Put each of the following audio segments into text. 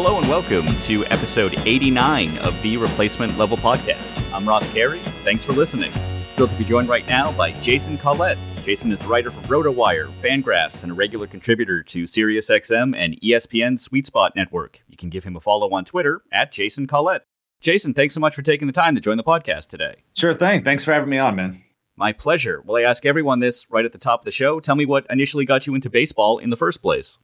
Hello and welcome to episode 89 of the Replacement Level Podcast. I'm Ross Carey. Thanks for listening. Thrilled to be joined right now by Jason Collette. Jason is a writer for RotoWire, Fangraphs, and a regular contributor to SiriusXM and ESPN Sweet Spot Network. You can give him a follow on Twitter at Jason Collette. Jason, thanks so much for taking the time to join the podcast today. Sure thing. Thanks for having me on, man. My pleasure. Well, I ask everyone this right at the top of the show. Tell me what initially got you into baseball in the first place.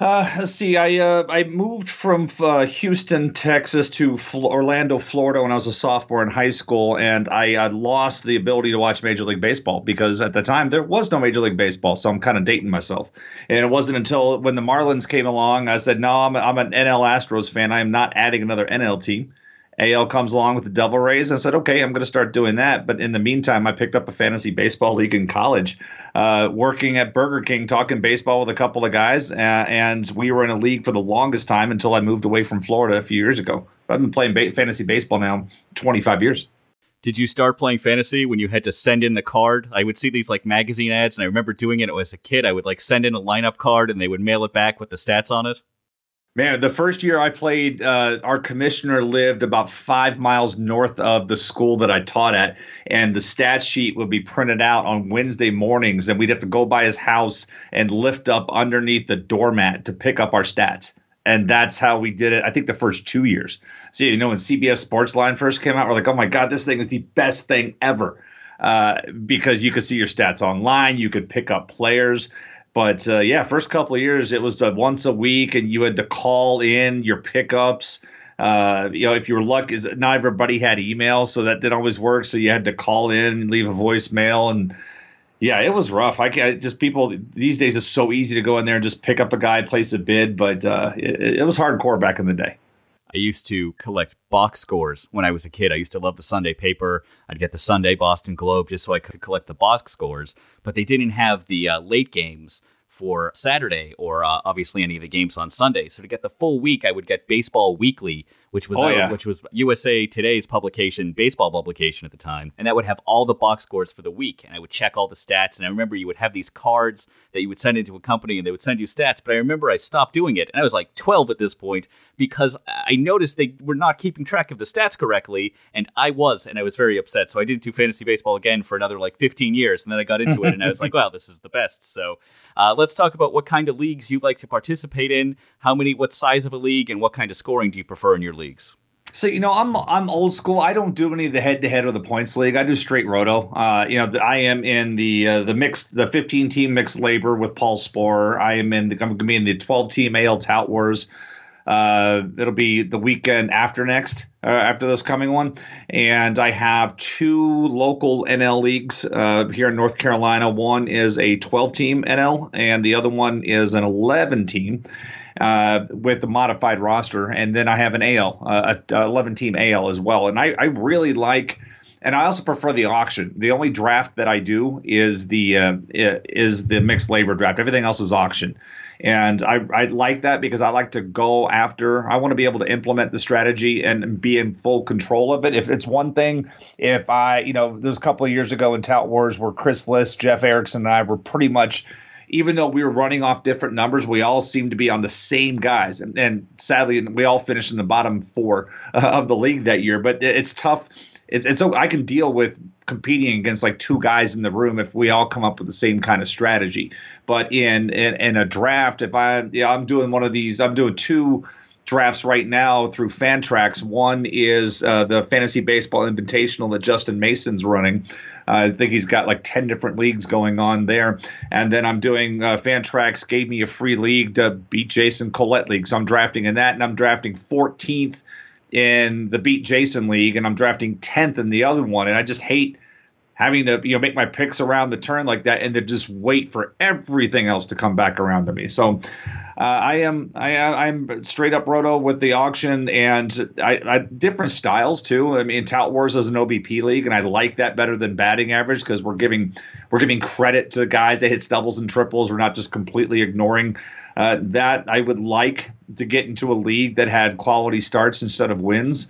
Uh, let's see. I uh, I moved from uh, Houston, Texas, to Fl- Orlando, Florida, when I was a sophomore in high school, and I uh, lost the ability to watch Major League Baseball because at the time there was no Major League Baseball. So I'm kind of dating myself. And it wasn't until when the Marlins came along, I said, "No, I'm, I'm an NL Astros fan. I am not adding another NL team." AL comes along with the Devil Rays. I said, okay, I'm going to start doing that. But in the meantime, I picked up a fantasy baseball league in college, uh, working at Burger King, talking baseball with a couple of guys. Uh, and we were in a league for the longest time until I moved away from Florida a few years ago. I've been playing ba- fantasy baseball now 25 years. Did you start playing fantasy when you had to send in the card? I would see these like magazine ads, and I remember doing it as a kid. I would like send in a lineup card, and they would mail it back with the stats on it. Man, the first year I played, uh, our commissioner lived about five miles north of the school that I taught at, and the stat sheet would be printed out on Wednesday mornings, and we'd have to go by his house and lift up underneath the doormat to pick up our stats. And that's how we did it. I think the first two years. So you know, when CBS Sportsline first came out, we're like, "Oh my god, this thing is the best thing ever." Uh, because you could see your stats online, you could pick up players. But uh, yeah, first couple of years it was uh, once a week, and you had to call in your pickups. Uh, you know, if you were lucky, not everybody had email, so that didn't always work. So you had to call in and leave a voicemail, and yeah, it was rough. I can't just people these days it's so easy to go in there and just pick up a guy, place a bid, but uh, it, it was hardcore back in the day. I used to collect box scores when I was a kid. I used to love the Sunday paper. I'd get the Sunday Boston Globe just so I could collect the box scores, but they didn't have the uh, late games for Saturday or uh, obviously any of the games on Sunday. So to get the full week, I would get Baseball Weekly, which was oh, yeah. which was USA Today's publication, baseball publication at the time, and that would have all the box scores for the week. And I would check all the stats. And I remember you would have these cards that you would send into a company, and they would send you stats. But I remember I stopped doing it, and I was like 12 at this point because I noticed they were not keeping track of the stats correctly, and I was, and I was very upset. So I didn't do fantasy baseball again for another like 15 years, and then I got into it, and I was like, wow, this is the best. So uh, let's talk about what kind of leagues you like to participate in, how many, what size of a league, and what kind of scoring do you prefer in your leagues. So you know, I'm I'm old school. I don't do any of the head to head or the points league. I do straight roto. Uh, you know, I am in the uh, the mixed the 15 team mixed LABR with Paul Sporer. I am in the I'm going to be in the 12 team AL Tout Wars. Uh, it'll be the weekend after next, uh, after this coming one. And I have two local NL leagues uh, here in North Carolina. One is a 12 team NL, and the other one is an 11 team. Uh, with the modified roster, and then I have an AL, uh, a 11 team AL as well. And I, I really like, and I also prefer the auction. The only draft that I do is the uh, is the mixed LABR draft. Everything else is auction. And I, I like that because I like to go after, I want to be able to implement the strategy and be in full control of it. If it's one thing, if I, you know, there's a couple of years ago in Tout Wars where Chris Liss, Jeff Erickson, and I were pretty much even though we were running off different numbers, we all seemed to be on the same guys. And, and sadly, we all finished in the bottom four uh, of the league that year. But it's tough. It's, it's I can deal with competing against like two guys in the room if we all come up with the same kind of strategy. But in in, in a draft, if I yeah, I'm doing one of these, I'm doing two drafts right now through Fantrax. One is uh, the Fantasy Baseball Invitational that Justin Mason's running. Uh, I think he's got like 10 different leagues going on there. And then I'm doing uh, Fantrax gave me a free league to beat Jason Collette League. So I'm drafting in that, and I'm drafting 14th in the Beat Jason League, and I'm drafting 10th in the other one. And I just hate having to you know make my picks around the turn like that and to just wait for everything else to come back around to me. So uh, I am I I'm straight up roto with the auction and I, I, different styles too. I mean, Tout Wars is an OBP league and I like that better than batting average because we're giving we're giving credit to the guys that hits doubles and triples. We're not just completely ignoring. Uh, that I would like to get into a league that had quality starts instead of wins.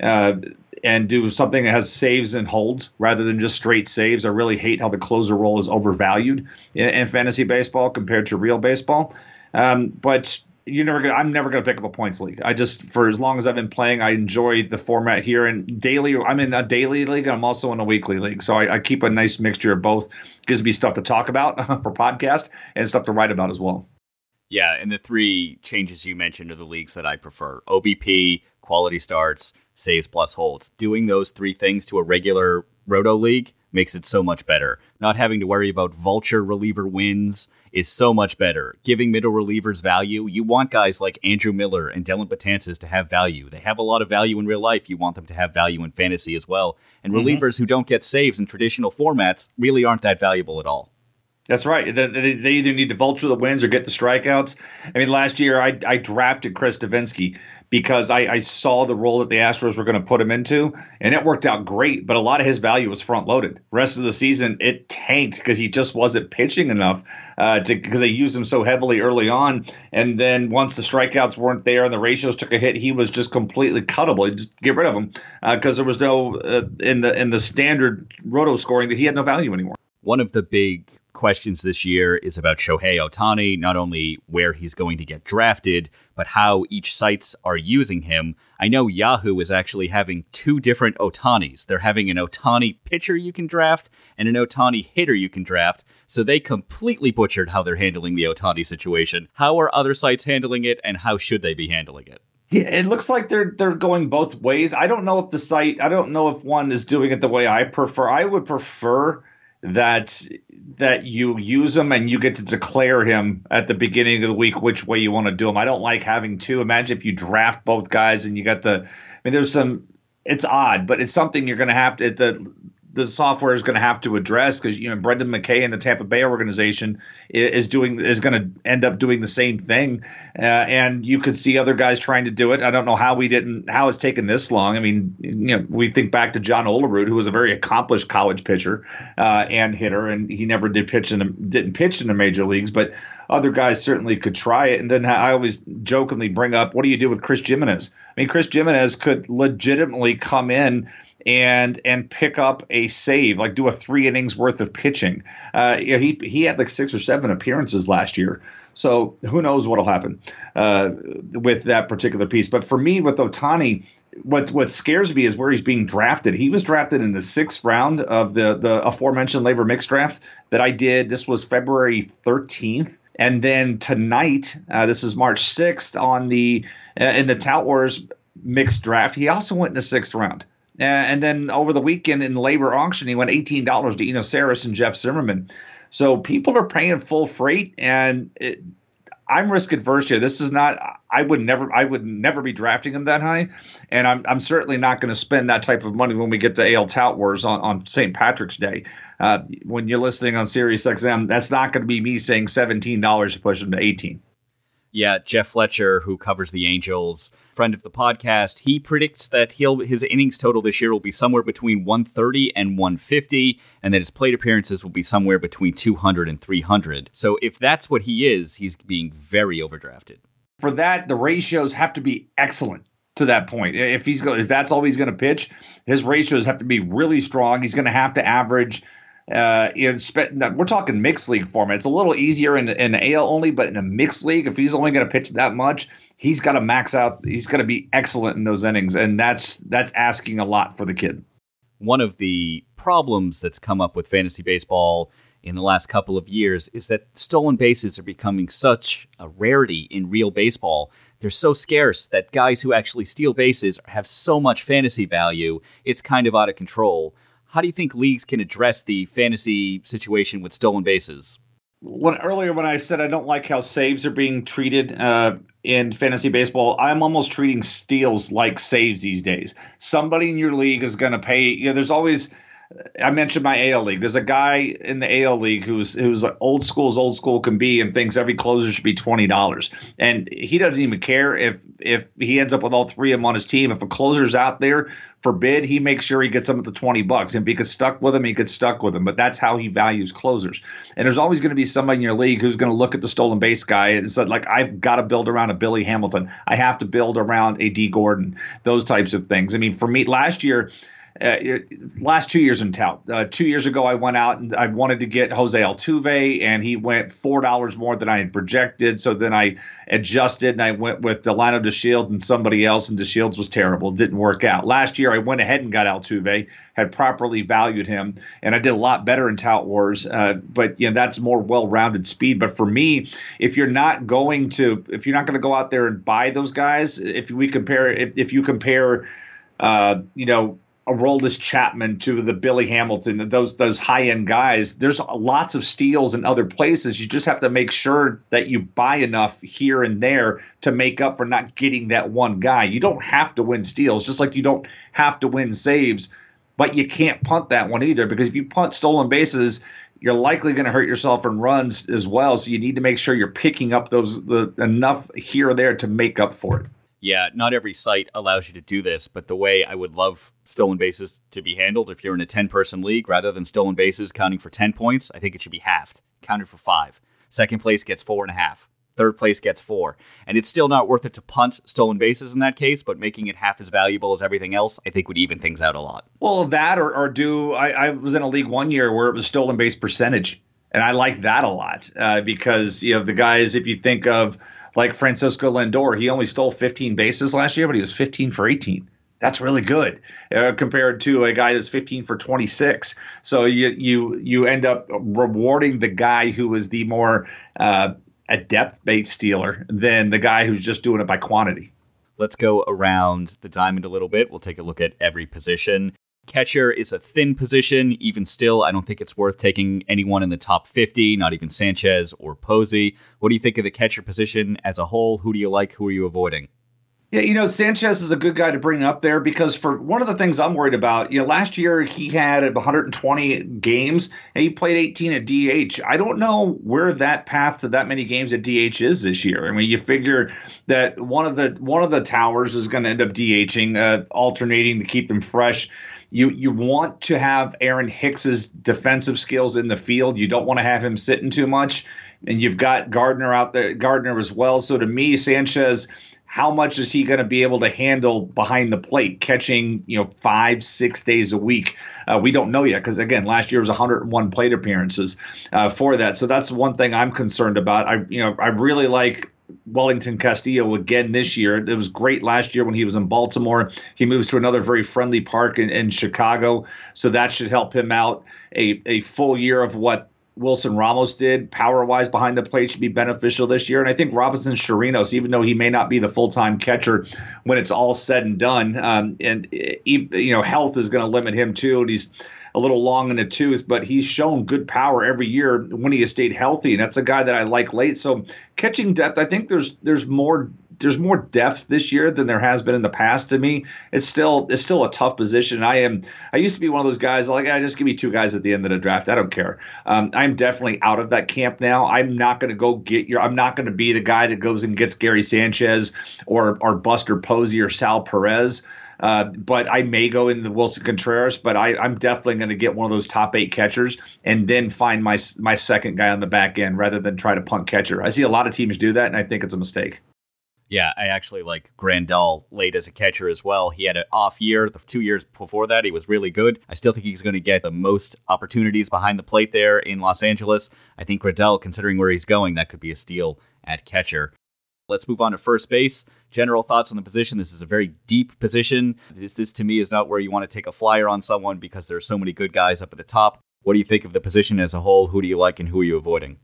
Uh, and do something that has saves and holds rather than just straight saves. I really hate how the closer role is overvalued in, in fantasy baseball compared to real baseball. Um, but you're never gonna. I'm never gonna pick up a points league. I just for as long as I've been playing, I enjoy the format here. And daily, I'm in a daily league. I'm also in a weekly league, so I, I keep a nice mixture of both. Gives me stuff to talk about for podcast and stuff to write about as well. Yeah, and the three changes you mentioned are the leagues that I prefer: OBP, quality starts, saves plus holds. Doing those three things to a regular roto league makes it so much better. Not having to worry about vulture reliever wins is so much better. Giving middle relievers value, you want guys like Andrew Miller and Dellin Betances to have value. They have a lot of value in real life. You want them to have value in fantasy as well. And mm-hmm. relievers who don't get saves in traditional formats really aren't that valuable at all. That's right. They, they either need to vulture the wins or get the strikeouts. I mean, last year I, I drafted Chris Devenski because I, I, saw the role that the Astros were going to put him into, and it worked out great. But a lot of his value was front loaded. Rest of the season, it tanked because he just wasn't pitching enough uh, to because they used him so heavily early on. And then once the strikeouts weren't there and the ratios took a hit, he was just completely cuttable. Just get rid of him because uh, there was no uh, in the in the standard roto scoring that he had no value anymore. One of the big questions this year is about Shohei Ohtani, not only where he's going to get drafted, but how each sites are using him. I know Yahoo is actually having two different Ohtanis. They're having an Ohtani pitcher you can draft and an Ohtani hitter you can draft. So they completely butchered how they're handling the Ohtani situation. How are other sites handling it, and how should they be handling it? Yeah, it looks like they're they're going both ways. I don't know if the site, I don't know if one is doing it the way I prefer. I would prefer that that you use him and you get to declare him at the beginning of the week which way you want to do him. I don't like having two. Imagine if you draft both guys and you got the. I mean, there's some. It's odd, but it's something you're going to have to. The the software is going to have to address because you know Brendan McKay and the Tampa Bay organization is doing is going to end up doing the same thing, uh, and you could see other guys trying to do it. I don't know how we didn't how it's taken this long. I mean, you know, we think back to John Olerud, who was a very accomplished college pitcher uh, and hitter, and he never did pitch in the, didn't pitch in the major leagues, but other guys certainly could try it. And then I always jokingly bring up, what do you do with Chris Gimenez? I mean, Chris Gimenez could legitimately come in and and pick up a save, like do a three innings worth of pitching. Uh, he he had like six or seven appearances last year. So who knows what'll happen uh, with that particular piece? But for me, with Ohtani, what what scares me is where he's being drafted. He was drafted in the sixth round of the the aforementioned LABR mix draft that I did. This was February 13th, and then tonight, uh, this is March 6th on the uh, in the Tout Wars mixed draft. He also went in the sixth round. Uh, and then over the weekend in LABR auction, he went eighteen dollars to Eno Sarris and Jeff Zimmerman. So people are paying full freight, and it, I'm risk adverse here. This is not. I would never. I would never be drafting him that high, and I'm. I'm certainly not going to spend that type of money when we get to AL Tout Wars on, on St. Patrick's Day. Uh, when you're listening on Sirius XM, that's not going to be me saying seventeen dollars to push him to eighteen. Yeah, Jeff Fletcher, who covers the Angels, friend of the podcast, he predicts that he'll his innings total this year will be somewhere between 130 and 150, and that his plate appearances will be somewhere between 200 and 300. So if that's what he is, he's being very overdrafted. For that, the ratios have to be excellent to that point. If he's go, if that's all he's going to pitch, his ratios have to be really strong. He's going to have to average uh, in we're talking mixed league format. It's a little easier in, in AL only, but in a mixed league, if he's only going to pitch that much, he's got to max out. He's going to be excellent in those innings, and that's that's asking a lot for the kid. One of the problems that's come up with fantasy baseball in the last couple of years is that stolen bases are becoming such a rarity in real baseball. They're so scarce that guys who actually steal bases have so much fantasy value, it's kind of out of control. How do you think leagues can address the fantasy situation with stolen bases? When earlier when I said I don't like how saves are being treated uh, in fantasy baseball, I'm almost treating steals like saves these days. Somebody in your league is going to pay. You know, there's always I mentioned my AL league. There's a guy in the AL league who's who's old school as old school can be, and thinks every closer should be twenty dollars, and he doesn't even care if if he ends up with all three of them on his team. If a closer's out there forbid he makes sure he gets them at the 20 bucks. And if he gets stuck with him, he gets stuck with him. But that's how he values closers. And there's always going to be somebody in your league who's going to look at the stolen base guy and said, like, I've got to build around a Billy Hamilton. I have to build around a Dee Gordon, those types of things. I mean, for me, last year, uh, last two years in tout. Uh, two years ago, I went out and I wanted to get Jose Altuve, and he went four dollars more than I had projected. So then I adjusted and I went with Delino DeShield and somebody else, and DeShields was terrible. Didn't work out. Last year, I went ahead and got Altuve, had properly valued him, and I did a lot better in tout wars. Uh, but you know that's more well-rounded speed. But for me, if you're not going to, if you're not going to go out there and buy those guys, if we compare, if, if you compare. Uh, you know, Aroldis Chapman to the Billy Hamilton, those those high end guys. There's lots of steals in other places. You just have to make sure that you buy enough here and there to make up for not getting that one guy. You don't have to win steals, just like you don't have to win saves, but you can't punt that one either because if you punt stolen bases, you're likely going to hurt yourself in runs as well. So you need to make sure you're picking up those the enough here or there to make up for it yeah, not every site allows you to do this, but the way I would love stolen bases to be handled, if you're in a 10 person league, rather than stolen bases counting for 10 points, I think it should be halved, counted for five. Second place gets four and a half. Third place gets four. And it's still not worth it to punt stolen bases in that case, but making it half as valuable as everything else, I think would even things out a lot. Well, that or, or do I, I was in a league one year where it was stolen base percentage. And I like that a lot uh, because, you know, the guys, if you think of, like Francisco Lindor. He only stole 15 bases last year, but he was 15 for 18. That's really good uh, compared to a guy that's 15 for 26. So you you you end up rewarding the guy who is the more uh, adept base stealer than the guy who's just doing it by quantity. Let's go around the diamond a little bit. We'll take a look at every position. Catcher is a thin position. Even still, I don't think it's worth taking anyone in the top 50, not even Sanchez or Posey. What do you think of the catcher position as a whole? Who do you like? Who are you avoiding? Yeah, you know, Sanchez is a good guy to bring up there because for one of the things I'm worried about, you know, last year he had 120 games and he played 18 at DH. I don't know where that path to that many games at DH is this year. I mean, you figure that one of the one of the towers is going to end up DHing, uh, alternating to keep them fresh you you want to have Aaron Hicks's defensive skills in the field. You don't want to have him sitting too much. And you've got Gardner out there, Gardner as well. So to me, Sanchez, how much is he going to be able to handle behind the plate, catching you know five six days a week? Uh, we don't know yet because again, last year was 101 plate appearances uh, for that. So that's one thing I'm concerned about. I you know I really like Wellington Castillo again this year. It was great last year when he was in Baltimore. He moves to another very friendly park in, in Chicago, so that should help him out. A, a full year of what Wilson Ramos did power wise behind the plate should be beneficial this year. And I think Robinson Chirinos, even though he may not be the full time catcher when it's all said and done, um, and you know health is going to limit him too, and he's a little long in the tooth, but he's shown good power every year when he has stayed healthy, and that's a guy that I like late. So catching depth, I think there's there's more there's more depth this year than there has been in the past to me. It's still it's still a tough position. I am I used to be one of those guys like I just give me two guys at the end of the draft. I don't care. Um, I'm definitely out of that camp now. I'm not going to go get your. I'm not going to be the guy that goes and gets Gary Sanchez or or Buster Posey or Sal Perez. Uh, but I may go in the Willson Contreras, but I, am definitely going to get one of those top eight catchers and then find my my second guy on the back end rather than try to punt catcher. I see a lot of teams do that, and I think it's a mistake. Yeah, I actually like Grandal late as a catcher as well. He had an off year. The two years before that, he was really good. I still think he's going to get the most opportunities behind the plate there in Los Angeles. I think Grandal, considering where he's going, that could be a steal at catcher. Let's move on to first base. General thoughts on the position. This is a very deep position. This, this to me is not where you want to take a flyer on someone because there are so many good guys up at the top. What do you think of the position as a whole? Who do you like and who are you avoiding?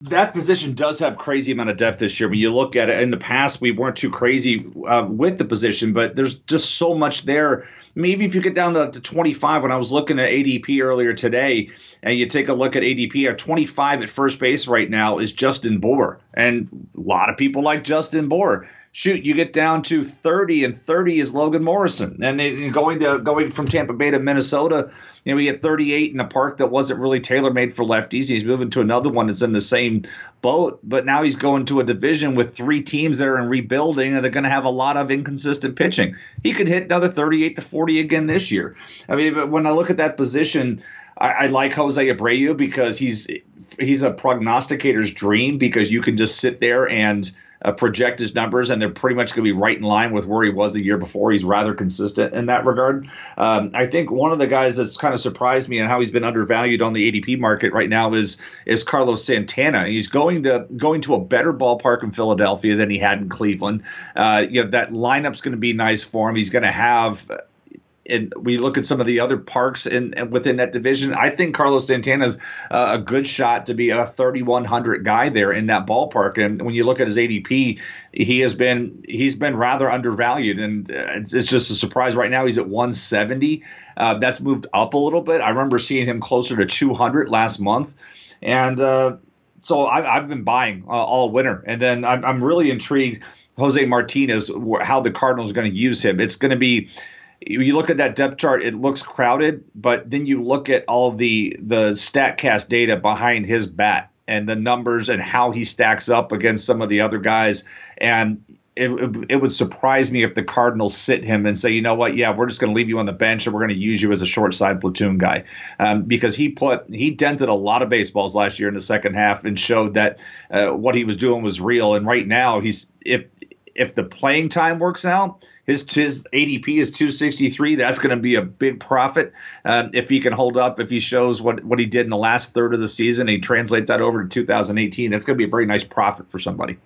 that position does have crazy amount of depth this year. When you look at it, in the past we weren't too crazy uh, with the position, but there's just so much there. Maybe if you get down to, to 25, when I was looking at ADP earlier today, and you take a look at ADP, at 25 at first base right now is Justin Bour, and a lot of people like Justin Bour shoot, you get down to 30, and 30 is Logan Morrison. And going to going from Tampa Bay to Minnesota, you know, we get 38 in a park that wasn't really tailor made for lefties. He's moving to another one that's in the same boat, but now he's going to a division with three teams that are in rebuilding, and they're going to have a lot of inconsistent pitching. He could hit another 38 to 40 again this year. I mean, when I look at that position. I, I, like Jose Abreu because he's he's a prognosticator's dream because you can just sit there and uh, project his numbers, and they're pretty much going to be right in line with where he was the year before. He's rather consistent in that regard. Um, I think one of the guys that's kind of surprised me and how he's been undervalued on the ADP market right now is is Carlos Santana. He's going to going to a better ballpark in Philadelphia than he had in Cleveland. Uh, you know that lineup's going to be nice for him. He's going to have and we look at some of the other parks in, in within that division, I think Carlos Santana is uh, a good shot to be a 3100 guy there in that ballpark. And when you look at his ADP, he has been he's been rather undervalued, and uh, it's, it's just a surprise. Right now, he's at 170. Uh, that's moved up a little bit. I remember seeing him closer to 200 last month, and uh, so I, have been buying uh, all winter. And then I'm, I'm really intrigued. Jose Martinez, how the Cardinals are going to use him. It's going to be you look at that depth chart, it looks crowded, but then you look at all the the Statcast data behind his bat and the numbers and how he stacks up against some of the other guys, and it, it, would surprise me if the Cardinals sit him and say, you know what, yeah, we're just going to leave you on the bench and we're going to use you as a short side platoon guy, um, because he put he dented a lot of baseballs last year in the second half and showed that uh, what he was doing was real. And right now, he's if if the playing time works out, his his ADP is 263. That's going to be a big profit um, if he can hold up. If he shows what what he did in the last third of the season, he translates that over to 2018. That's going to be a very nice profit for somebody.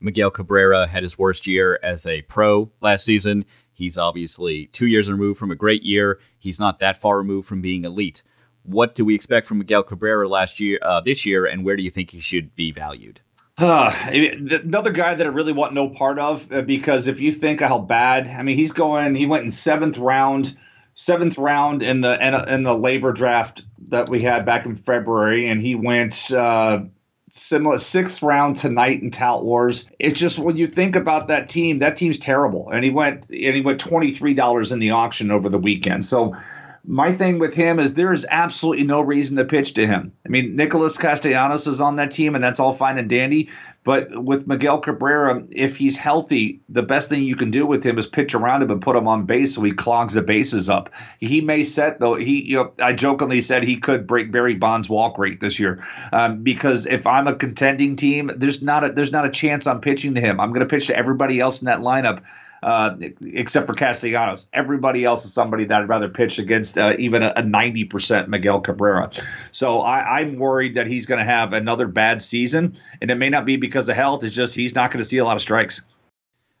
Miguel Cabrera had his worst year as a pro last season. He's obviously two years removed from a great year. He's not that far removed from being elite. What do we expect from Miguel Cabrera last year, uh, this year, and where do you think he should be valued? Uh, another guy that I really want no part of uh, because if you think how bad, I mean, he's going. He went in seventh round, seventh round in the in, the LABR draft that we had back in February, and he went uh, similar sixth round tonight in Tout Wars. It's just when you think about that team, that team's terrible, and he went and he went twenty three dollars in the auction over the weekend. So my thing with him is there is absolutely no reason to pitch to him. I mean, Nicholas Castellanos is on that team, and that's all fine and dandy. But with Miguel Cabrera, if he's healthy, the best thing you can do with him is pitch around him and put him on base so he clogs the bases up. He may set though. He, you know, I jokingly said he could break Barry Bonds' walk rate this year um, because if I'm a contending team, there's not a there's not a chance I'm pitching to him. I'm going to pitch to everybody else in that lineup uh, except for Castellanos. Everybody else is somebody that I'd rather pitch against, uh, even a, a, 90% Miguel Cabrera. So I, am worried that he's going to have another bad season, and it may not be because of health. It's just he's not going to see a lot of strikes.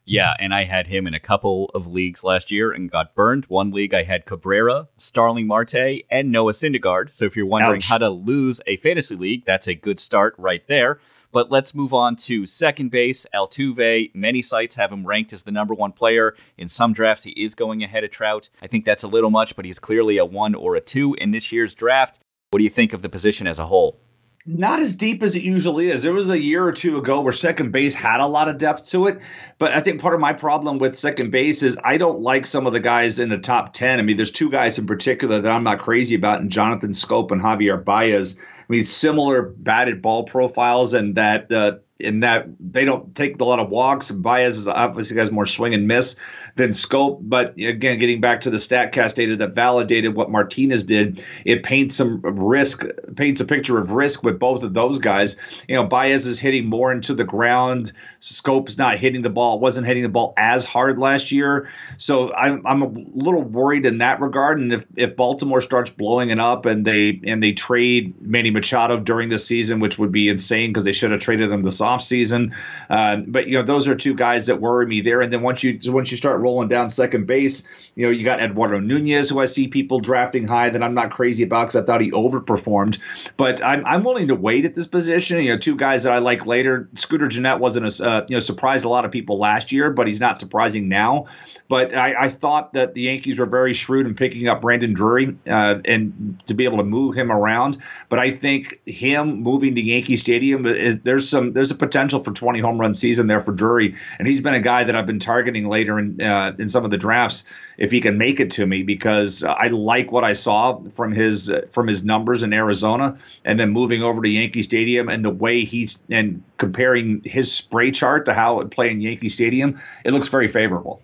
Yeah, and I had him in a couple of leagues last year and got burned. One league I had Cabrera, Starling Marte, and Noah Syndergaard. So if you're wondering Ouch. how to lose a fantasy league, that's a good start right there. But let's move on to second base, Altuve. Many sites have him ranked as the number one player. In some drafts, he is going ahead of Trout. I think that's a little much, but he's clearly a one or a two in this year's draft. What do you think of the position as a whole? not as deep as it usually is. There was a year or two ago where second base had a lot of depth to it, but I think part of my problem with second base is I don't like some of the guys in the top 10. I mean, there's two guys in particular that I'm not crazy about, and Jonathan Schoop and Javier Baez. I mean, similar batted ball profiles, and that uh, in that they don't take a lot of walks. Baez is obviously has more swing and miss than Schoop. But again, getting back to the Statcast data that validated what Martinez did, it paints some risk, paints a picture of risk with both of those guys. You know, Baez is hitting more into the ground. Schoop's not hitting the ball, wasn't hitting the ball as hard last year. So I'm, I'm a little worried in that regard. And if, if Baltimore starts blowing it up and they and they trade Manny Machado during the season, which would be insane because they should have traded him this offseason. Uh, but you know, those are two guys that worry me there. And then once you once you start rolling down second base, you know, you got Eduardo Nunez, who I see people drafting high that I'm not crazy about because I thought he overperformed. But I'm, I'm willing to wait at this position. You know, two guys that I like later. Scooter Gennett wasn't a uh, you know surprised a lot of people last year, but he's not surprising now. But I, I, thought that the Yankees were very shrewd in picking up Brandon Drury uh, and to be able to move him around. But I think him moving to Yankee Stadium is there's some there's a potential for 20 home run season there for Drury, and he's been a guy that I've been targeting later in uh, in some of the drafts if he can make it to me because I like what I saw from his from his numbers in Arizona, and then moving over to Yankee Stadium and the way he's and comparing his spray chart to how it play in Yankee Stadium, it looks very favorable.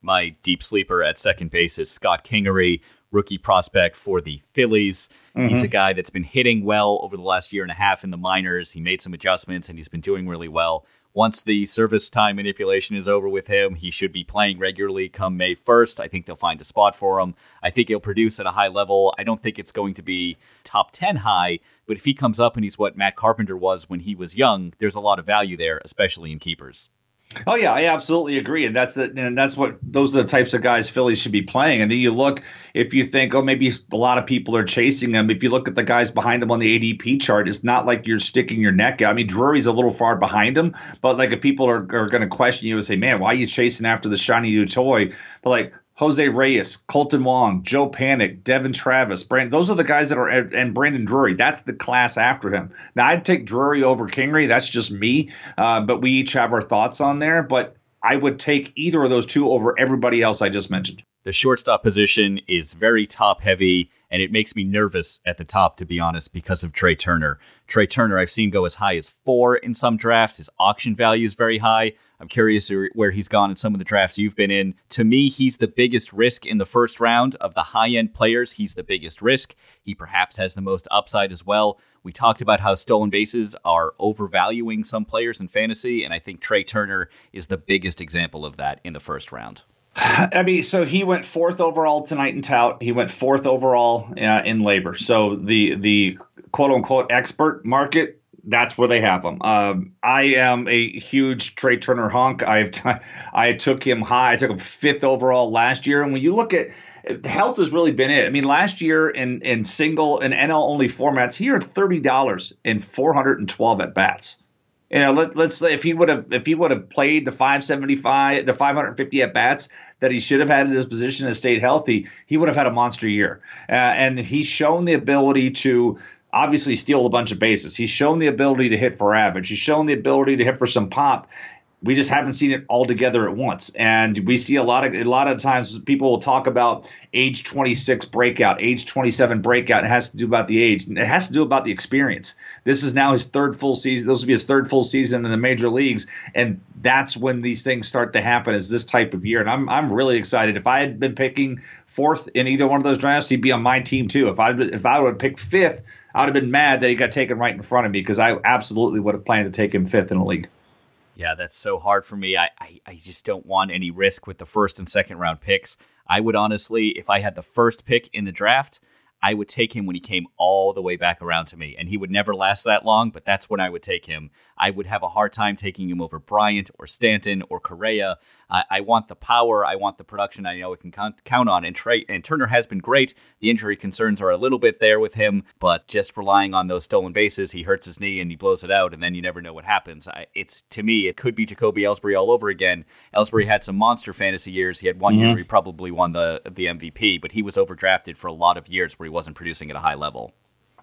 My deep sleeper at second base is Scott Kingery, rookie prospect for the Phillies. Mm-hmm. He's a guy that's been hitting well over the last year and a half in the minors. He made some adjustments and he's been doing really well. once the service time manipulation is over with him, he should be playing regularly come May 1st. I think they'll find a spot for him. I think he'll produce at a high level. I don't think it's going to be top 10 high, but if he comes up and he's what Matt Carpenter was when he was young, there's a lot of value there, especially in keepers. Oh yeah, I absolutely agree, and that's the, and that's what those are the types of guys Philly should be playing. And then you look, if you think, oh, maybe a lot of people are chasing him. If you look at the guys behind him on the ADP chart, it's not like you're sticking your neck out. I mean, Drury's a little far behind him, but like if people are, are going to question you and say, man, why are you chasing after the shiny new toy? But like Jose Reyes, Kolten Wong, Joe Panik, Devon Travis, Brand. Those are the guys that are and Brandon Drury. That's the class after him. Now I'd take Drury over Kingery. That's just me. Uh, but we each have our thoughts on there. But I would take either of those two over everybody else I just mentioned. The shortstop position is very top heavy, and it makes me nervous at the top, to be honest, because of Trea Turner. Trea Turner, I've seen go as high as four in some drafts. His auction value is very high. I'm curious where he's gone in some of the drafts you've been in. To me, he's the biggest risk in the first round of the high end players. He's the biggest risk. He perhaps has the most upside as well. We talked about how stolen bases are overvaluing some players in fantasy, and I think Trea Turner is the biggest example of that in the first round. I mean, so he went fourth overall tonight in tout. He went fourth overall uh, in LABR. So the the quote unquote expert market that's where they have him. Um, I am a huge Trea Turner honk. I've t- I took him high. I took him fifth overall last year. And when you look at health has really been it. I mean, last year in in single and NL only formats, he earned thirty dollars in four hundred and twelve at bats. You know, let, let's say if he would have if he would have played the five seventy five, the five hundred fifty at bats that he should have had in his position and stayed healthy, he would have had a monster year. Uh, and he's shown the ability to obviously steal a bunch of bases. He's shown the ability to hit for average. He's shown the ability to hit for some pop. We just haven't seen it all together at once. And we see a lot of a lot of times people will talk about age 26 breakout, age 27 breakout. It has to do about the age. It has to do about the experience. This is now his third full season. This will be his third full season in the major leagues, and that's when these things start to happen. Is this type of year? And I'm I'm really excited. If I had been picking fourth in either one of those drafts, he'd be on my team too. If I if I would have picked fifth I would have been mad that he got taken right in front of me because I absolutely would have planned to take him fifth in the league. Yeah, that's so hard for me. I, I, I just don't want any risk with the first and second round picks. I would honestly, if I had the first pick in the draft, I would take him when he came all the way back around to me. And he would never last that long, but that's when I would take him. I would have a hard time taking him over Bryant or Stanton or Correa. I, I want the power. I want the production I know I can count, count on. And, Trea, and Turner has been great. The injury concerns are a little bit there with him, but just relying on those stolen bases, he hurts his knee and he blows it out, and then you never know what happens. I, it's to me, it could be Jacoby Ellsbury all over again. Ellsbury had some monster fantasy years. He had one mm-hmm. year he probably won the the MVP, but he was overdrafted for a lot of years where he wasn't producing at a high level.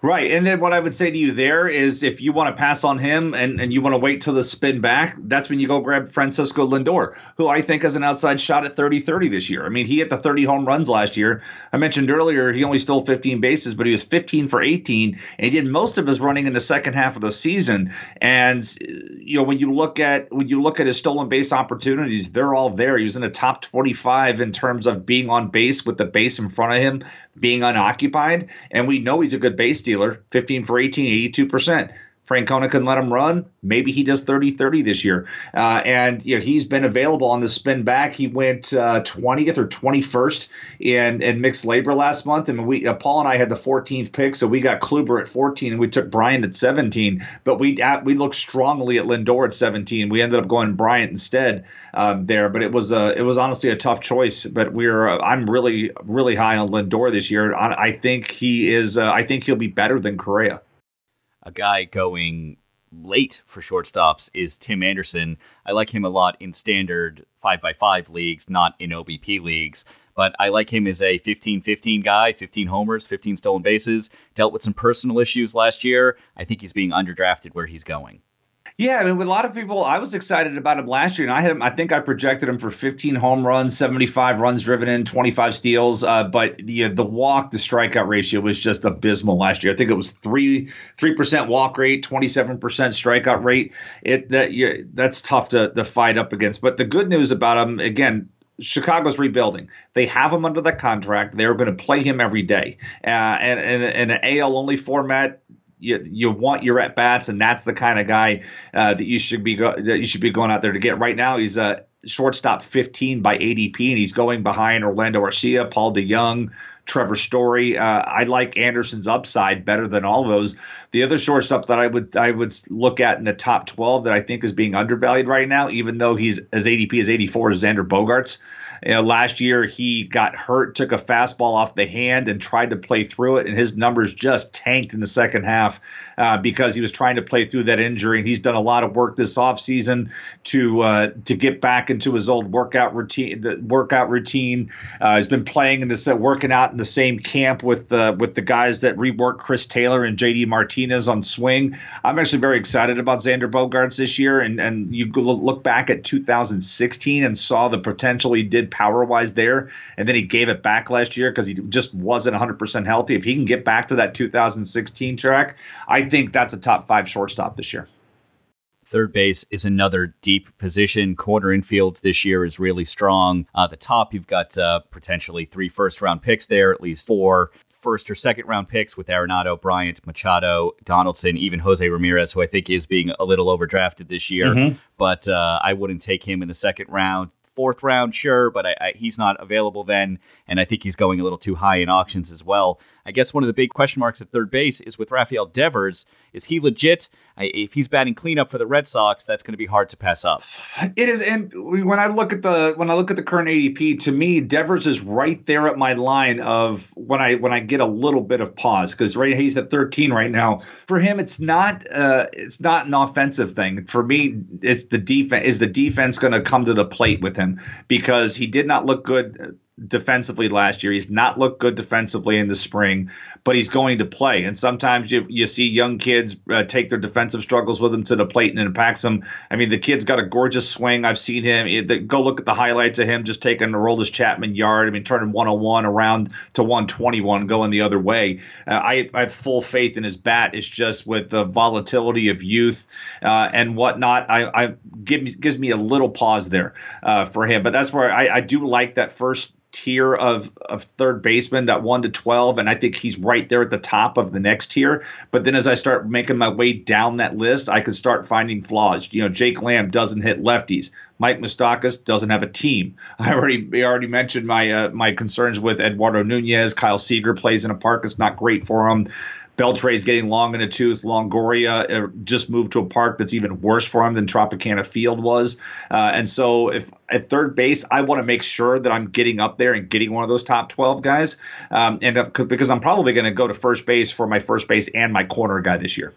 Right. And then what I would say to you there is if you want to pass on him and, and you want to wait till the spin back, that's when you go grab Francisco Lindor, who I think has an outside shot at 30 30 this year. I mean, he hit the 30 home runs last year. I mentioned earlier he only stole 15 bases, but he was 15 for 18, and he did most of his running in the second half of the season. And you know, when you look at when you look at his stolen base opportunities, they're all there. He was in the top 25 in terms of being on base with the base in front of him, being unoccupied. And we know he's a good base dealer. 15 for 18, 82%. Francona can let him run. Maybe he does 30 30 this year. Uh, and you know, he's been available on the spin back. He went uh, 20th or 21st in, in mixed LABR last month. And we uh, Paul and I had the 14th pick, so we got Kluber at 14 and we took Bryant at 17. But we uh, we looked strongly at Lindor at 17. We ended up going Bryant instead um, there. But it was uh, it was honestly a tough choice. But we're uh, I'm really really high on Lindor this year. I, I think he is. I think he'll be better than Correa a guy going late for shortstops is Tim Anderson. I like him a lot in standard 5x5 leagues, not in OBP leagues. But I like him as a 15 15 guy, 15 homers, 15 stolen bases. Dealt with some personal issues last year. I think he's being underdrafted where he's going. Yeah, I mean, with a lot of people, I was excited about him last year, and I had him. I think I projected him for 15 home runs, 75 runs driven in, 25 steals. Uh, but the the walk, the strikeout ratio was just abysmal last year. I think it was three three percent walk rate, 27 percent strikeout rate. It that yeah, that's tough to, to fight up against. But the good news about him, again, Chicago's rebuilding. They have him under the contract. They're going to play him every day. Uh, and in an AL only format, you, you want your at bats, and that's the kind of guy uh, that you should be go- that you should be going out there to get. Right now, he's a shortstop 15 by ADP, and he's going behind Orlando Arcia, Paul DeJong, Trevor Story. Uh, I like Anderson's upside better than all those. The other shortstop that I would I would look at in the top 12 that I think is being undervalued right now, even though he's as ADP as 84, is Xander Bogaerts. You know, last year he got hurt, took a fastball off the hand, and tried to play through it, and his numbers just tanked in the second half uh, because he was trying to play through that injury. And he's done a lot of work this offseason to uh, to get back into his old workout routine. The workout routine. Uh, he's been playing in uh, working out in the same camp with uh, with the guys that reworked Chris Taylor and JD Martinez on swing. I'm actually very excited about Xander Bogaerts this year, and and you look back at 2016 and saw the potential he did power wise there, and then he gave it back last year because he just wasn't 100% healthy. If he can get back to that 2016 track, I think that's a top five shortstop this year. Third base is another deep position. Corner infield this year is really strong. Uh, the top, you've got uh, potentially three first round picks there, at least four first or second round picks with Arenado, Bryant, Machado, Donaldson, even Jose Ramirez, who I think is being a little overdrafted this year. Mm-hmm. But uh, I wouldn't take him in the second round fourth round, sure, but I, I, he's not available then, and I think he's going a little too high in auctions as well. I guess one of the big question marks at third base is with Rafael Devers. Is he legit? if he's batting cleanup for the Red Sox, that's going to be hard to pass up. It is, and when I look at the when I look at the current ADP, to me, Devers is right there at my line of when I when I get a little bit of pause because right he's at 13 right now. For him, it's not uh, it's not an offensive thing. For me, it's the defense. Is the defense going to come to the plate with him because he did not look good defensively last year. He's not looked good defensively in the spring, but he's going to play. And sometimes you, you see young kids uh, take their defensive struggles with them to the plate and impacts them. I mean, the kid's got a gorgeous swing. I've seen him. It, go look at the highlights of him just taking the Aroldis Chapman yard. I mean, turning 101 around to 121 going the other way. Uh, I, I, have full faith in his bat. It's just with the volatility of youth uh, and whatnot. I, I give, gives me a little pause there uh, for him. But that's where I, I do like that first tier of of third baseman, that one to twelve, and I think he's right there at the top of the next tier. But then as I start making my way down that list, I can start finding flaws. You know, Jake Lamb doesn't hit lefties. Mike Moustakas doesn't have a team. I already I already mentioned my uh, my concerns with Eduardo Nunez. Kyle Seager plays in a park that's not great for him. Beltre's getting long in the tooth. Longoria uh, just moved to a park that's even worse for him than Tropicana Field was. Uh, and so, if at third base, I want to make sure that I'm getting up there and getting one of those top 12 guys. Um, and uh, because I'm probably going to go to first base for my first base and my corner guy this year.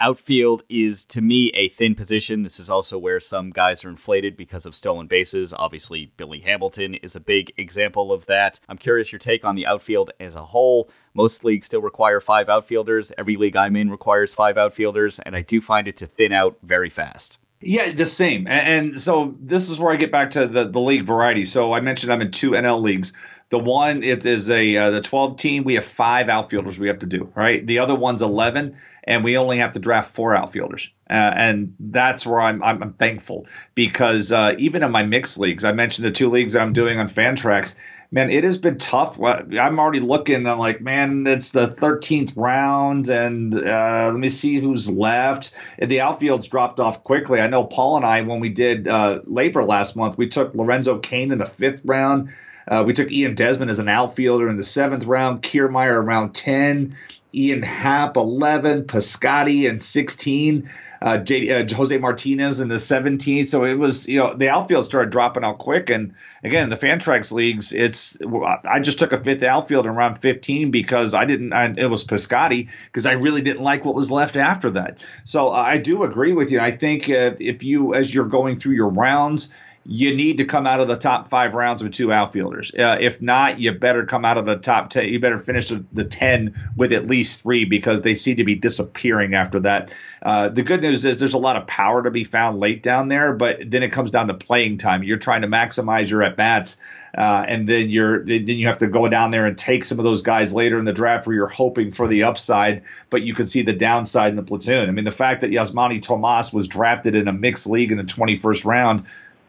Outfield is to me a thin position. This is also where some guys are inflated because of stolen bases. Obviously, Billy Hamilton is a big example of that. I'm curious your take on the outfield as a whole. Most leagues still require five outfielders. Every league I'm in requires five outfielders, and I do find it to thin out very fast. Yeah, the same. And, so this is where I get back to the, the league variety. So I mentioned I'm in two NL leagues. The one it is a uh, the 12 team. We have five outfielders we have to do. Right. The other one's 11 and we only have to draft four outfielders. Uh, and that's where I'm, I'm, I'm thankful because uh, even in my mixed leagues, I mentioned the two leagues that I'm doing on Fantrax. Man, it has been tough. I'm already looking. I'm like, man, it's the 13th round, and uh, let me see who's left. And the outfield's dropped off quickly. I know Paul and I, when we did uh, LABR last month, we took Lorenzo Cain in the fifth round. Uh, we took Ian Desmond as an outfielder in the seventh round, Kiermaier around 10. Ian Happ 11, Piscotty in 16, uh, J, uh, Jose Martinez in the 17th. So it was, you know, the outfield started dropping out quick. And again, the Fantrax leagues, it's, I just took a fifth outfield in round 15 because I didn't, I, it was Piscotty because I really didn't like what was left after that. So I do agree with you. I think uh, if you, as you're going through your rounds, you need to come out of the top five rounds with two outfielders. Uh, if not, you better come out of the top 10. You better finish the 10 with at least three because they seem to be disappearing after that. Uh, the good news is there's a lot of power to be found late down there, but then it comes down to playing time. You're trying to maximize your at bats. Uh, and then you're then you have to go down there and take some of those guys later in the draft where you're hoping for the upside, but you can see the downside in the platoon. I mean, the fact that Yasmany Tomas was drafted in a mixed league in the 21st round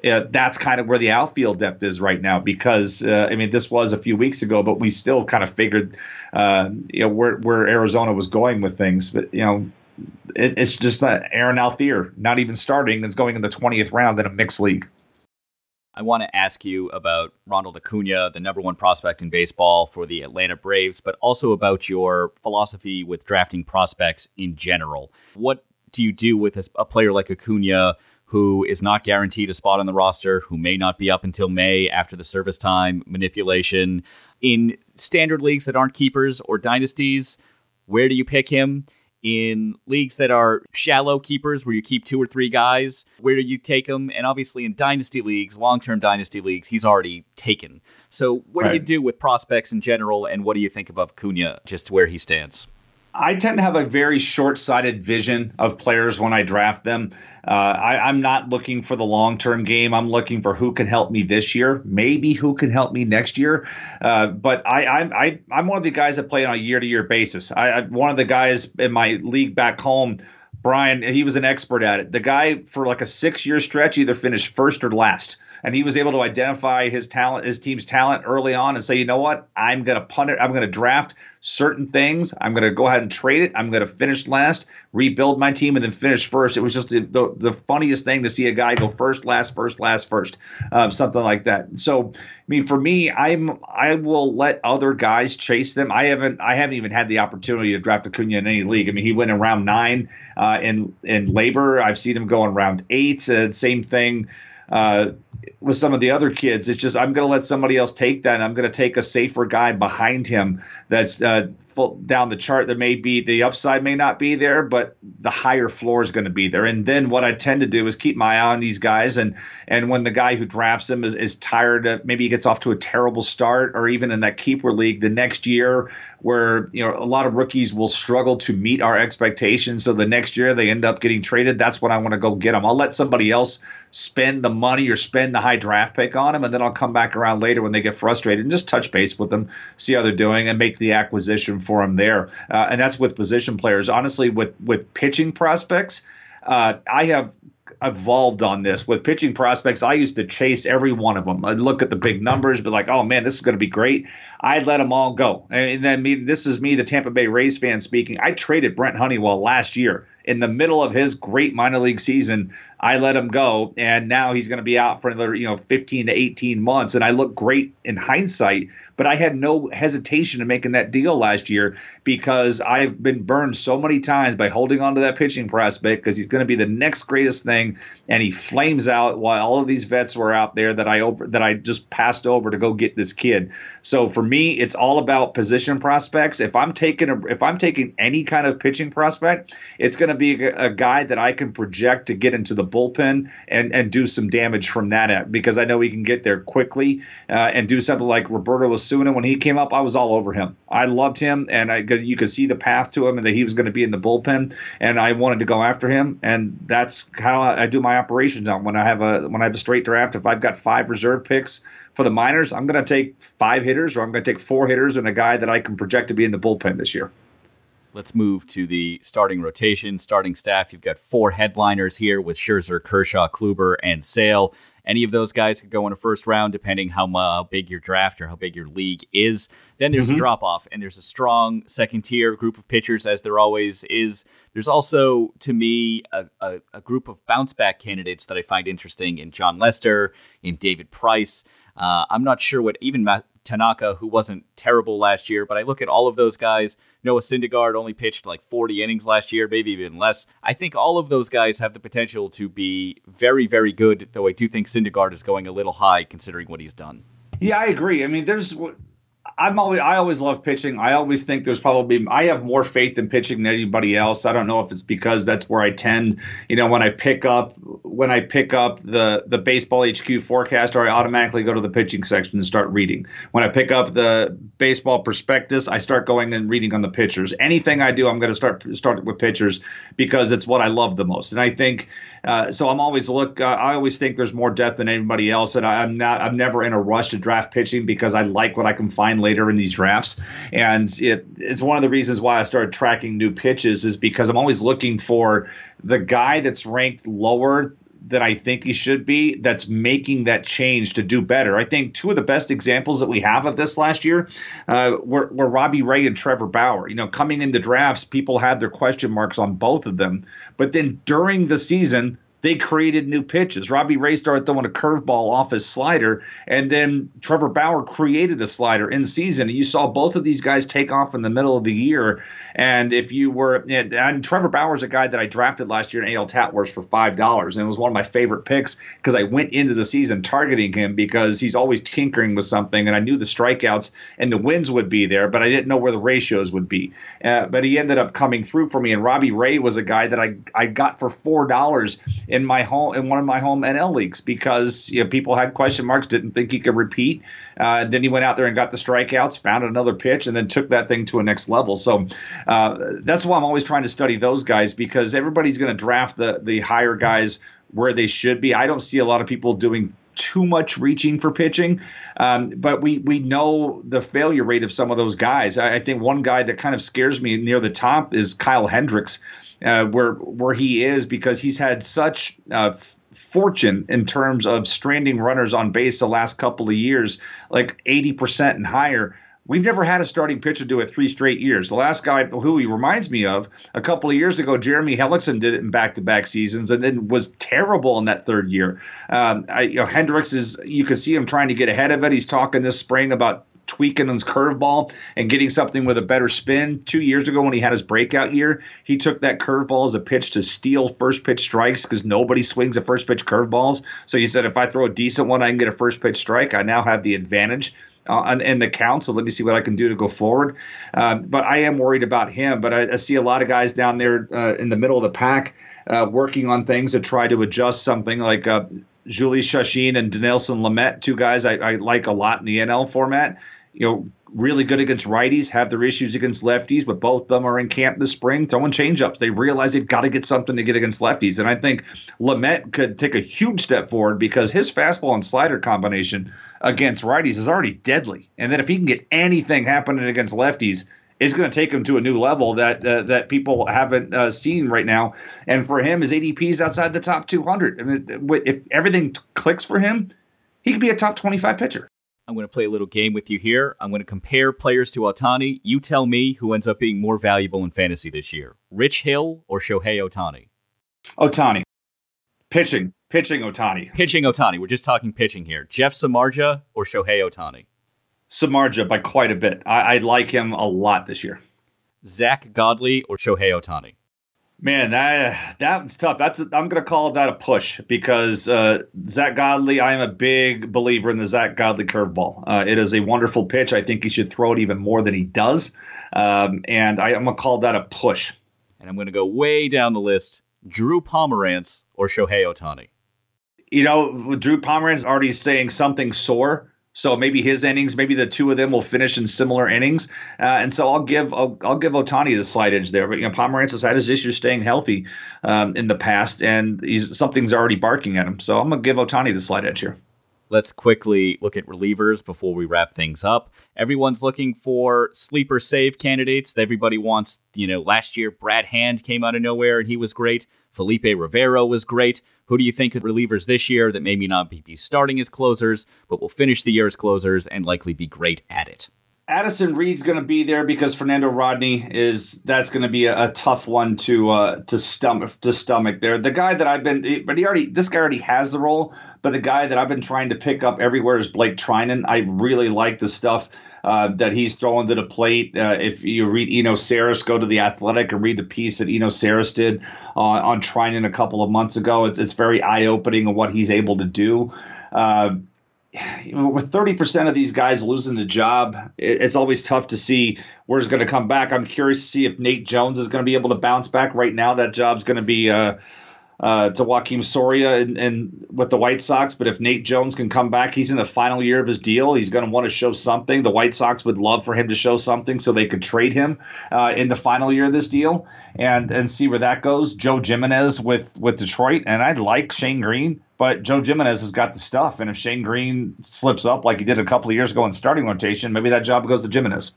uh, that's kind of where the outfield depth is right now because uh, I mean this was a few weeks ago, but we still kind of figured uh, you know where where Arizona was going with things, but you know. It, it's just that Aaron Altherr not even starting is going in the 20th round in a mixed league. I want to ask you about Ronald Acuna, the number one prospect in baseball for the Atlanta Braves, but also about your philosophy with drafting prospects in general. What do you do with a player like Acuna who is not guaranteed a spot on the roster, who may not be up until May after the service time manipulation in standard leagues that aren't keepers or dynasties? Where do you pick him? in leagues that are shallow keepers where you keep two or three guys, where do you take him? And obviously in dynasty leagues, long term dynasty leagues, he's already taken. So what right. do you do with prospects in general, and what do you think of Acuna just where he stands? I tend to have a very short sighted vision of players when I draft them. Uh, I, am not looking for the long term game. I'm looking for who can help me this year, maybe who can help me next year. Uh, but I, I, I'm one of the guys that play on a year to year basis. I, I, one of the guys in my league back home. Brian, he was an expert at it. The guy for like a six year stretch either finished first or last and he was able to identify his talent, his team's talent early on, and say, you know what, I'm going to punt it. I'm going to draft certain things. I'm going to go ahead and trade it. I'm going to finish last, rebuild my team, and then finish first. It was just the, the, the funniest thing to see a guy go first, last, first, last, first, um, something like that. So, I mean, for me, I'm I will let other guys chase them. I haven't I haven't even had the opportunity to draft Acuna in any league. I mean, he went in round nine uh, in in LABR. I've seen him go in round eight. Uh, same thing uh, with some of the other kids. It's just I'm going to let somebody else take that. And I'm going to take a safer guy behind him that's uh, full, down the chart. That may be the upside may not be there, but the higher floor is going to be there. And then what I tend to do is keep my eye on these guys. And and when the guy who drafts them is, is tired, of, maybe he gets off to a terrible start, or even in that keeper league the next year where you know a lot of rookies will struggle to meet our expectations. So the next year they end up getting traded. That's when I want to go get them. I'll let somebody else spend the money or spend the high draft pick on them, and then I'll come back around later when they get frustrated and just touch base with them, see how they're doing, and make the acquisition for them there. Uh, and that's with position players. Honestly, with with pitching prospects, uh, I have evolved on this with pitching prospects. I used to chase every one of them. I'd look at the big numbers, but like, oh man, this is going to be great. I'd let them all go. And then me, this is me, the Tampa Bay Rays fan speaking. I traded Brent Honeywell last year in the middle of his great minor league season. I let him go, and now he's going to be out for another, you know, 15 to 18 months. And I look great in hindsight, but I had no hesitation in making that deal last year because I've been burned so many times by holding on to that pitching prospect because he's going to be the next greatest thing, and he flames out while all of these vets were out there that I over that I just passed over to go get this kid. So for me, it's all about position prospects. If I'm taking a, if I'm taking any kind of pitching prospect, it's going to be a, a guy that I can project to get into the bullpen and and do some damage from that end because I know he can get there quickly uh, and do something like Roberto Osuna when he came up. I was all over him. I loved him, and I you could see the path to him and that he was going to be in the bullpen, and I wanted to go after him, and that's how I do my operations now. When I have a when I have a straight draft, if I've got five reserve picks for the minors, I'm going to take five hitters or I'm going to take four hitters and a guy that I can project to be in the bullpen this year. Let's move to the starting rotation, starting staff. You've got four headliners here with Scherzer, Kershaw, Kluber, and Sale. Any of those guys could go in a first round, depending how big your draft or how big your league is. Then there's mm-hmm. a drop off, and there's a strong second tier group of pitchers, as there always is. There's also, to me, a, a, a group of bounce back candidates that I find interesting in Jon Lester, in David Price. Uh, I'm not sure what even Matt Tanaka, who wasn't terrible last year, but I look at all of those guys. Noah Syndergaard only pitched like 40 innings last year, maybe even less. I think all of those guys have the potential to be very, very good, though I do think Syndergaard is going a little high considering what he's done. Yeah, I agree. I mean, there's I'm always I always love pitching. I always think there's probably I have more faith in pitching than anybody else. I don't know if it's because that's where I tend, you know, when I pick up when I pick up the the baseball HQ forecast, or I automatically go to the pitching section and start reading. When I pick up the baseball prospectus, I start going and reading on the pitchers. Anything I do, I'm going to start start with pitchers because it's what I love the most. And I think uh, so. I'm always look. Uh, I always think there's more depth than anybody else, and I, I'm not. I'm never in a rush to draft pitching because I like what I can find later in these drafts. And it, it's one of the reasons why I started tracking new pitches is because I'm always looking for the guy that's ranked lower that I think he should be that's making that change to do better. I think two of the best examples that we have of this last year uh, were, were Robbie Ray and Trevor Bauer. You know, coming into drafts, people had their question marks on both of them. But then during the season, they created new pitches. Robbie Ray started throwing a curveball off his slider, and then Trevor Bauer created a slider in season. You saw both of these guys take off in the middle of the year. And if you were, and Trevor Bauer's a guy that I drafted last year in AL Tout Wars for five dollars, and it was one of my favorite picks because I went into the season targeting him because he's always tinkering with something, and I knew the strikeouts and the wins would be there, but I didn't know where the ratios would be. Uh, but he ended up coming through for me, and Robbie Ray was a guy that I I got for four dollars in my home in one of my home NL leagues because you know, people had question marks, didn't think he could repeat. Uh, then he went out there and got the strikeouts, found another pitch, and then took that thing to a next level. So uh, that's why I'm always trying to study those guys because everybody's going to draft the the higher guys where they should be. I don't see a lot of people doing too much reaching for pitching, um, but we we know the failure rate of some of those guys. I, I, think one guy that kind of scares me near the top is Kyle Hendricks, uh, where where he is because he's had such uh, fortune in terms of stranding runners on base the last couple of years, like 80% and higher. We've never had a starting pitcher do it three straight years. The last guy who he reminds me of a couple of years ago, Jeremy Hellickson did it in back-to-back seasons and then was terrible in that third year. Um, I, you know, Hendricks is you can see him trying to get ahead of it. He's talking this spring about tweaking his curveball and getting something with a better spin. Two years ago, when he had his breakout year, he took that curveball as a pitch to steal first pitch strikes because nobody swings at first pitch curveballs. So he said, if I throw a decent one, I can get a first pitch strike. I now have the advantage. Uh, in the count, so let me see what I can do to go forward. Um, but I am worried about him. But I, I see a lot of guys down there uh, in the middle of the pack uh, working on things to try to adjust something like uh, Jhoulys Chacin and Dinelson Lamet, two guys I, I, like a lot in the NL format you know, really good against righties, have their issues against lefties, but both of them are in camp this spring throwing changeups. They realize they've got to get something to get against lefties. And I think Lamet could take a huge step forward because his fastball and slider combination against righties is already deadly. And then if he can get anything happening against lefties, it's going to take him to a new level that uh, that people haven't uh, seen right now. And for him, his ADP is outside the top 200. I mean, if everything clicks for him, he could be a top 25 pitcher. I'm going to play a little game with you here. I'm going to compare players to Ohtani. You tell me who ends up being more valuable in fantasy this year Rich Hill or Shohei Ohtani? Ohtani. Pitching. Pitching Ohtani. Pitching Ohtani. We're just talking pitching here. Jeff Samardzija or Shohei Ohtani? Samardzija by quite a bit. I, I like him a lot this year. Zack Godley or Shohei Ohtani? Man, that that's tough. That's I'm going to call that a push because uh, Zack Godley. I am a big believer in the Zack Godley curveball. Uh, it is a wonderful pitch. I think he should throw it even more than he does, um, and I, am going to call that a push. And I'm going to go way down the list: Drew Pomeranz or Shohei Ohtani. You know, Drew Pomeranz is already saying something sore so maybe his innings, maybe the two of them will finish in similar innings, uh, and so I'll give I'll, I'll, give Ohtani the slight edge there. But you know, Pomeranz has had his issues staying healthy um, in the past, and something's already barking at him. So I'm gonna give Ohtani the slight edge here. Let's quickly look at relievers before we wrap things up. Everyone's looking for sleeper save candidates. Everybody wants, you know, last year Brad Hand came out of nowhere and he was great. Felipe Rivero was great. Who do you think of relievers this year that maybe not be starting as closers, but will finish the year as closers and likely be great at it? Addison Reed's going to be there because Fernando Rodney is that's going to be a, a, tough one to uh, to stomach to stomach there. The guy that I've been, but he already this guy already has the role, but the guy that I've been trying to pick up everywhere is Blake Treinen. I really like the stuff uh, that he's throwing to the plate. Uh, if you read Eno Sarris, go to the Athletic and read the piece that Eno Sarris did on, on Treinen a couple of months ago. It's it's very eye opening of what he's able to do. Uh, with 30% of these guys losing the job, it's always tough to see where it's going to come back. I'm curious to see if Nate Jones is going to be able to bounce back. Right now, that job's going to be uh, uh, to Joakim Soria and, and, with the White Sox. But if Nate Jones can come back, he's in the final year of his deal. He's going to want to show something. The White Sox would love for him to show something so they could trade him uh, in the final year of this deal and and see where that goes. Joe Jimenez with with Detroit, and I'd like Shane Greene. But Joe Jimenez has got the stuff, and if Shane Greene slips up like he did a couple of years ago in starting rotation, maybe that job goes to Jimenez.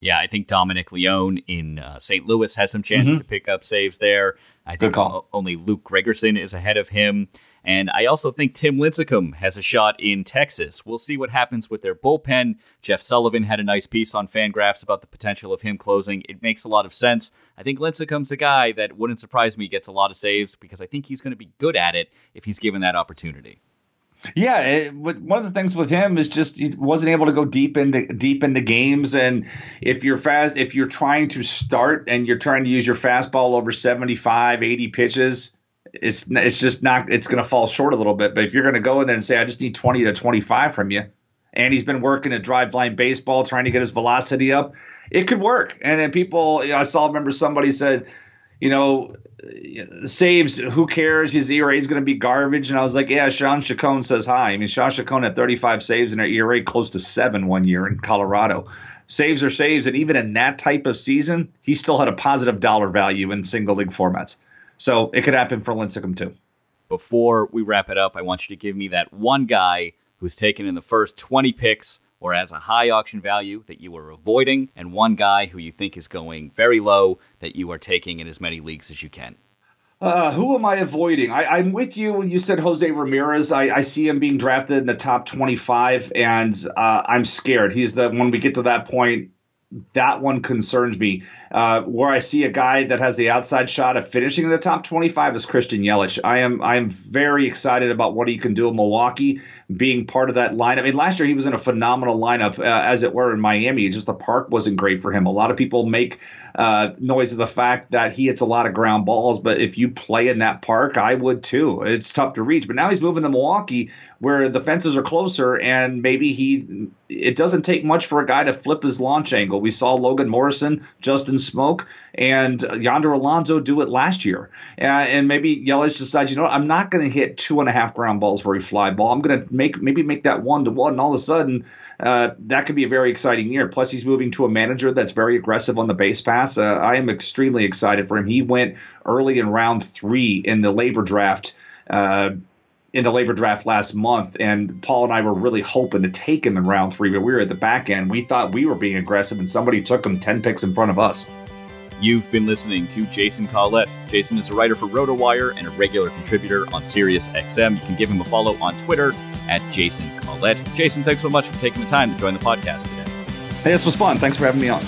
Yeah, I think Dominic Leone in uh, St. Louis has some chance mm-hmm. to pick up saves there. I think only Luke Gregerson is ahead of him. And I also think Tim Lincecum has a shot in Texas. We'll see what happens with their bullpen. Jeff Sullivan had a nice piece on Fangraphs about the potential of him closing. It makes a lot of sense. I think Lincecum's a guy that wouldn't surprise me gets a lot of saves because I think he's going to be good at it if he's given that opportunity. Yeah, it, one of the things with him is just he wasn't able to go deep into deep into games, and if you're fast, if you're trying to start and you're trying to use your fastball over 75, 80 pitches, it's it's just not it's going to fall short a little bit. But if you're going to go in there and say I just need 20 to 25 from you, and he's been working at Driveline baseball trying to get his velocity up, it could work. And then people, you know, I saw remember somebody said, you know, saves, who cares? His ERA is going to be garbage. And I was like, yeah, Shawn Chacon says hi. I mean, Shawn Chacon had 35 saves and an ERA close to seven one year in Colorado. Saves are saves. And even in that type of season, he still had a positive dollar value in single league formats. So it could happen for Lincecum too. Before we wrap it up, I want you to give me that one guy who's taken in the first 20 picks or as a high auction value that you are avoiding, and one guy who you think is going very low that you are taking in as many leagues as you can. Uh, who am I avoiding? I, am with you when you said Jose Ramirez. I, I, see him being drafted in the top 25, and uh, I'm scared. He's the when we get to that point, that one concerns me. Uh, where I see a guy that has the outside shot of finishing in the top 25 is Christian Yelich. I am I am very excited about what he can do in Milwaukee being part of that lineup. I mean, last year he was in a phenomenal lineup, uh, as it were, in Miami. Just the park wasn't great for him. A lot of people make uh, noise of the fact that he hits a lot of ground balls, but if you play in that park, I would too. It's tough to reach. But now he's moving to Milwaukee, where the fences are closer, and maybe he. It doesn't take much for a guy to flip his launch angle. We saw Logan Morrison, Justin Smoak, and Yonder Alonso do it last year. Uh, and maybe Yelich decides, you know, what, I'm not going to hit two and a half ground balls for a fly ball. I'm going to make maybe make that one to one. And all of a sudden, uh, that could be a very exciting year. Plus, he's moving to a manager that's very aggressive on the base pass. Uh, I am extremely excited for him. He went early in round three in the LABR draft. In the LABR draft last month, and Paul and I were really hoping to take him in round three, but we were at the back end. We thought we were being aggressive, and somebody took him 10 picks in front of us. You've been listening to Jason Collette. Jason is a writer for RotoWire and a regular contributor on SiriusXM. You can give him a follow on Twitter at Jason Collette. Jason, thanks so much for taking the time to join the podcast today. Hey, this was fun. Thanks for having me on.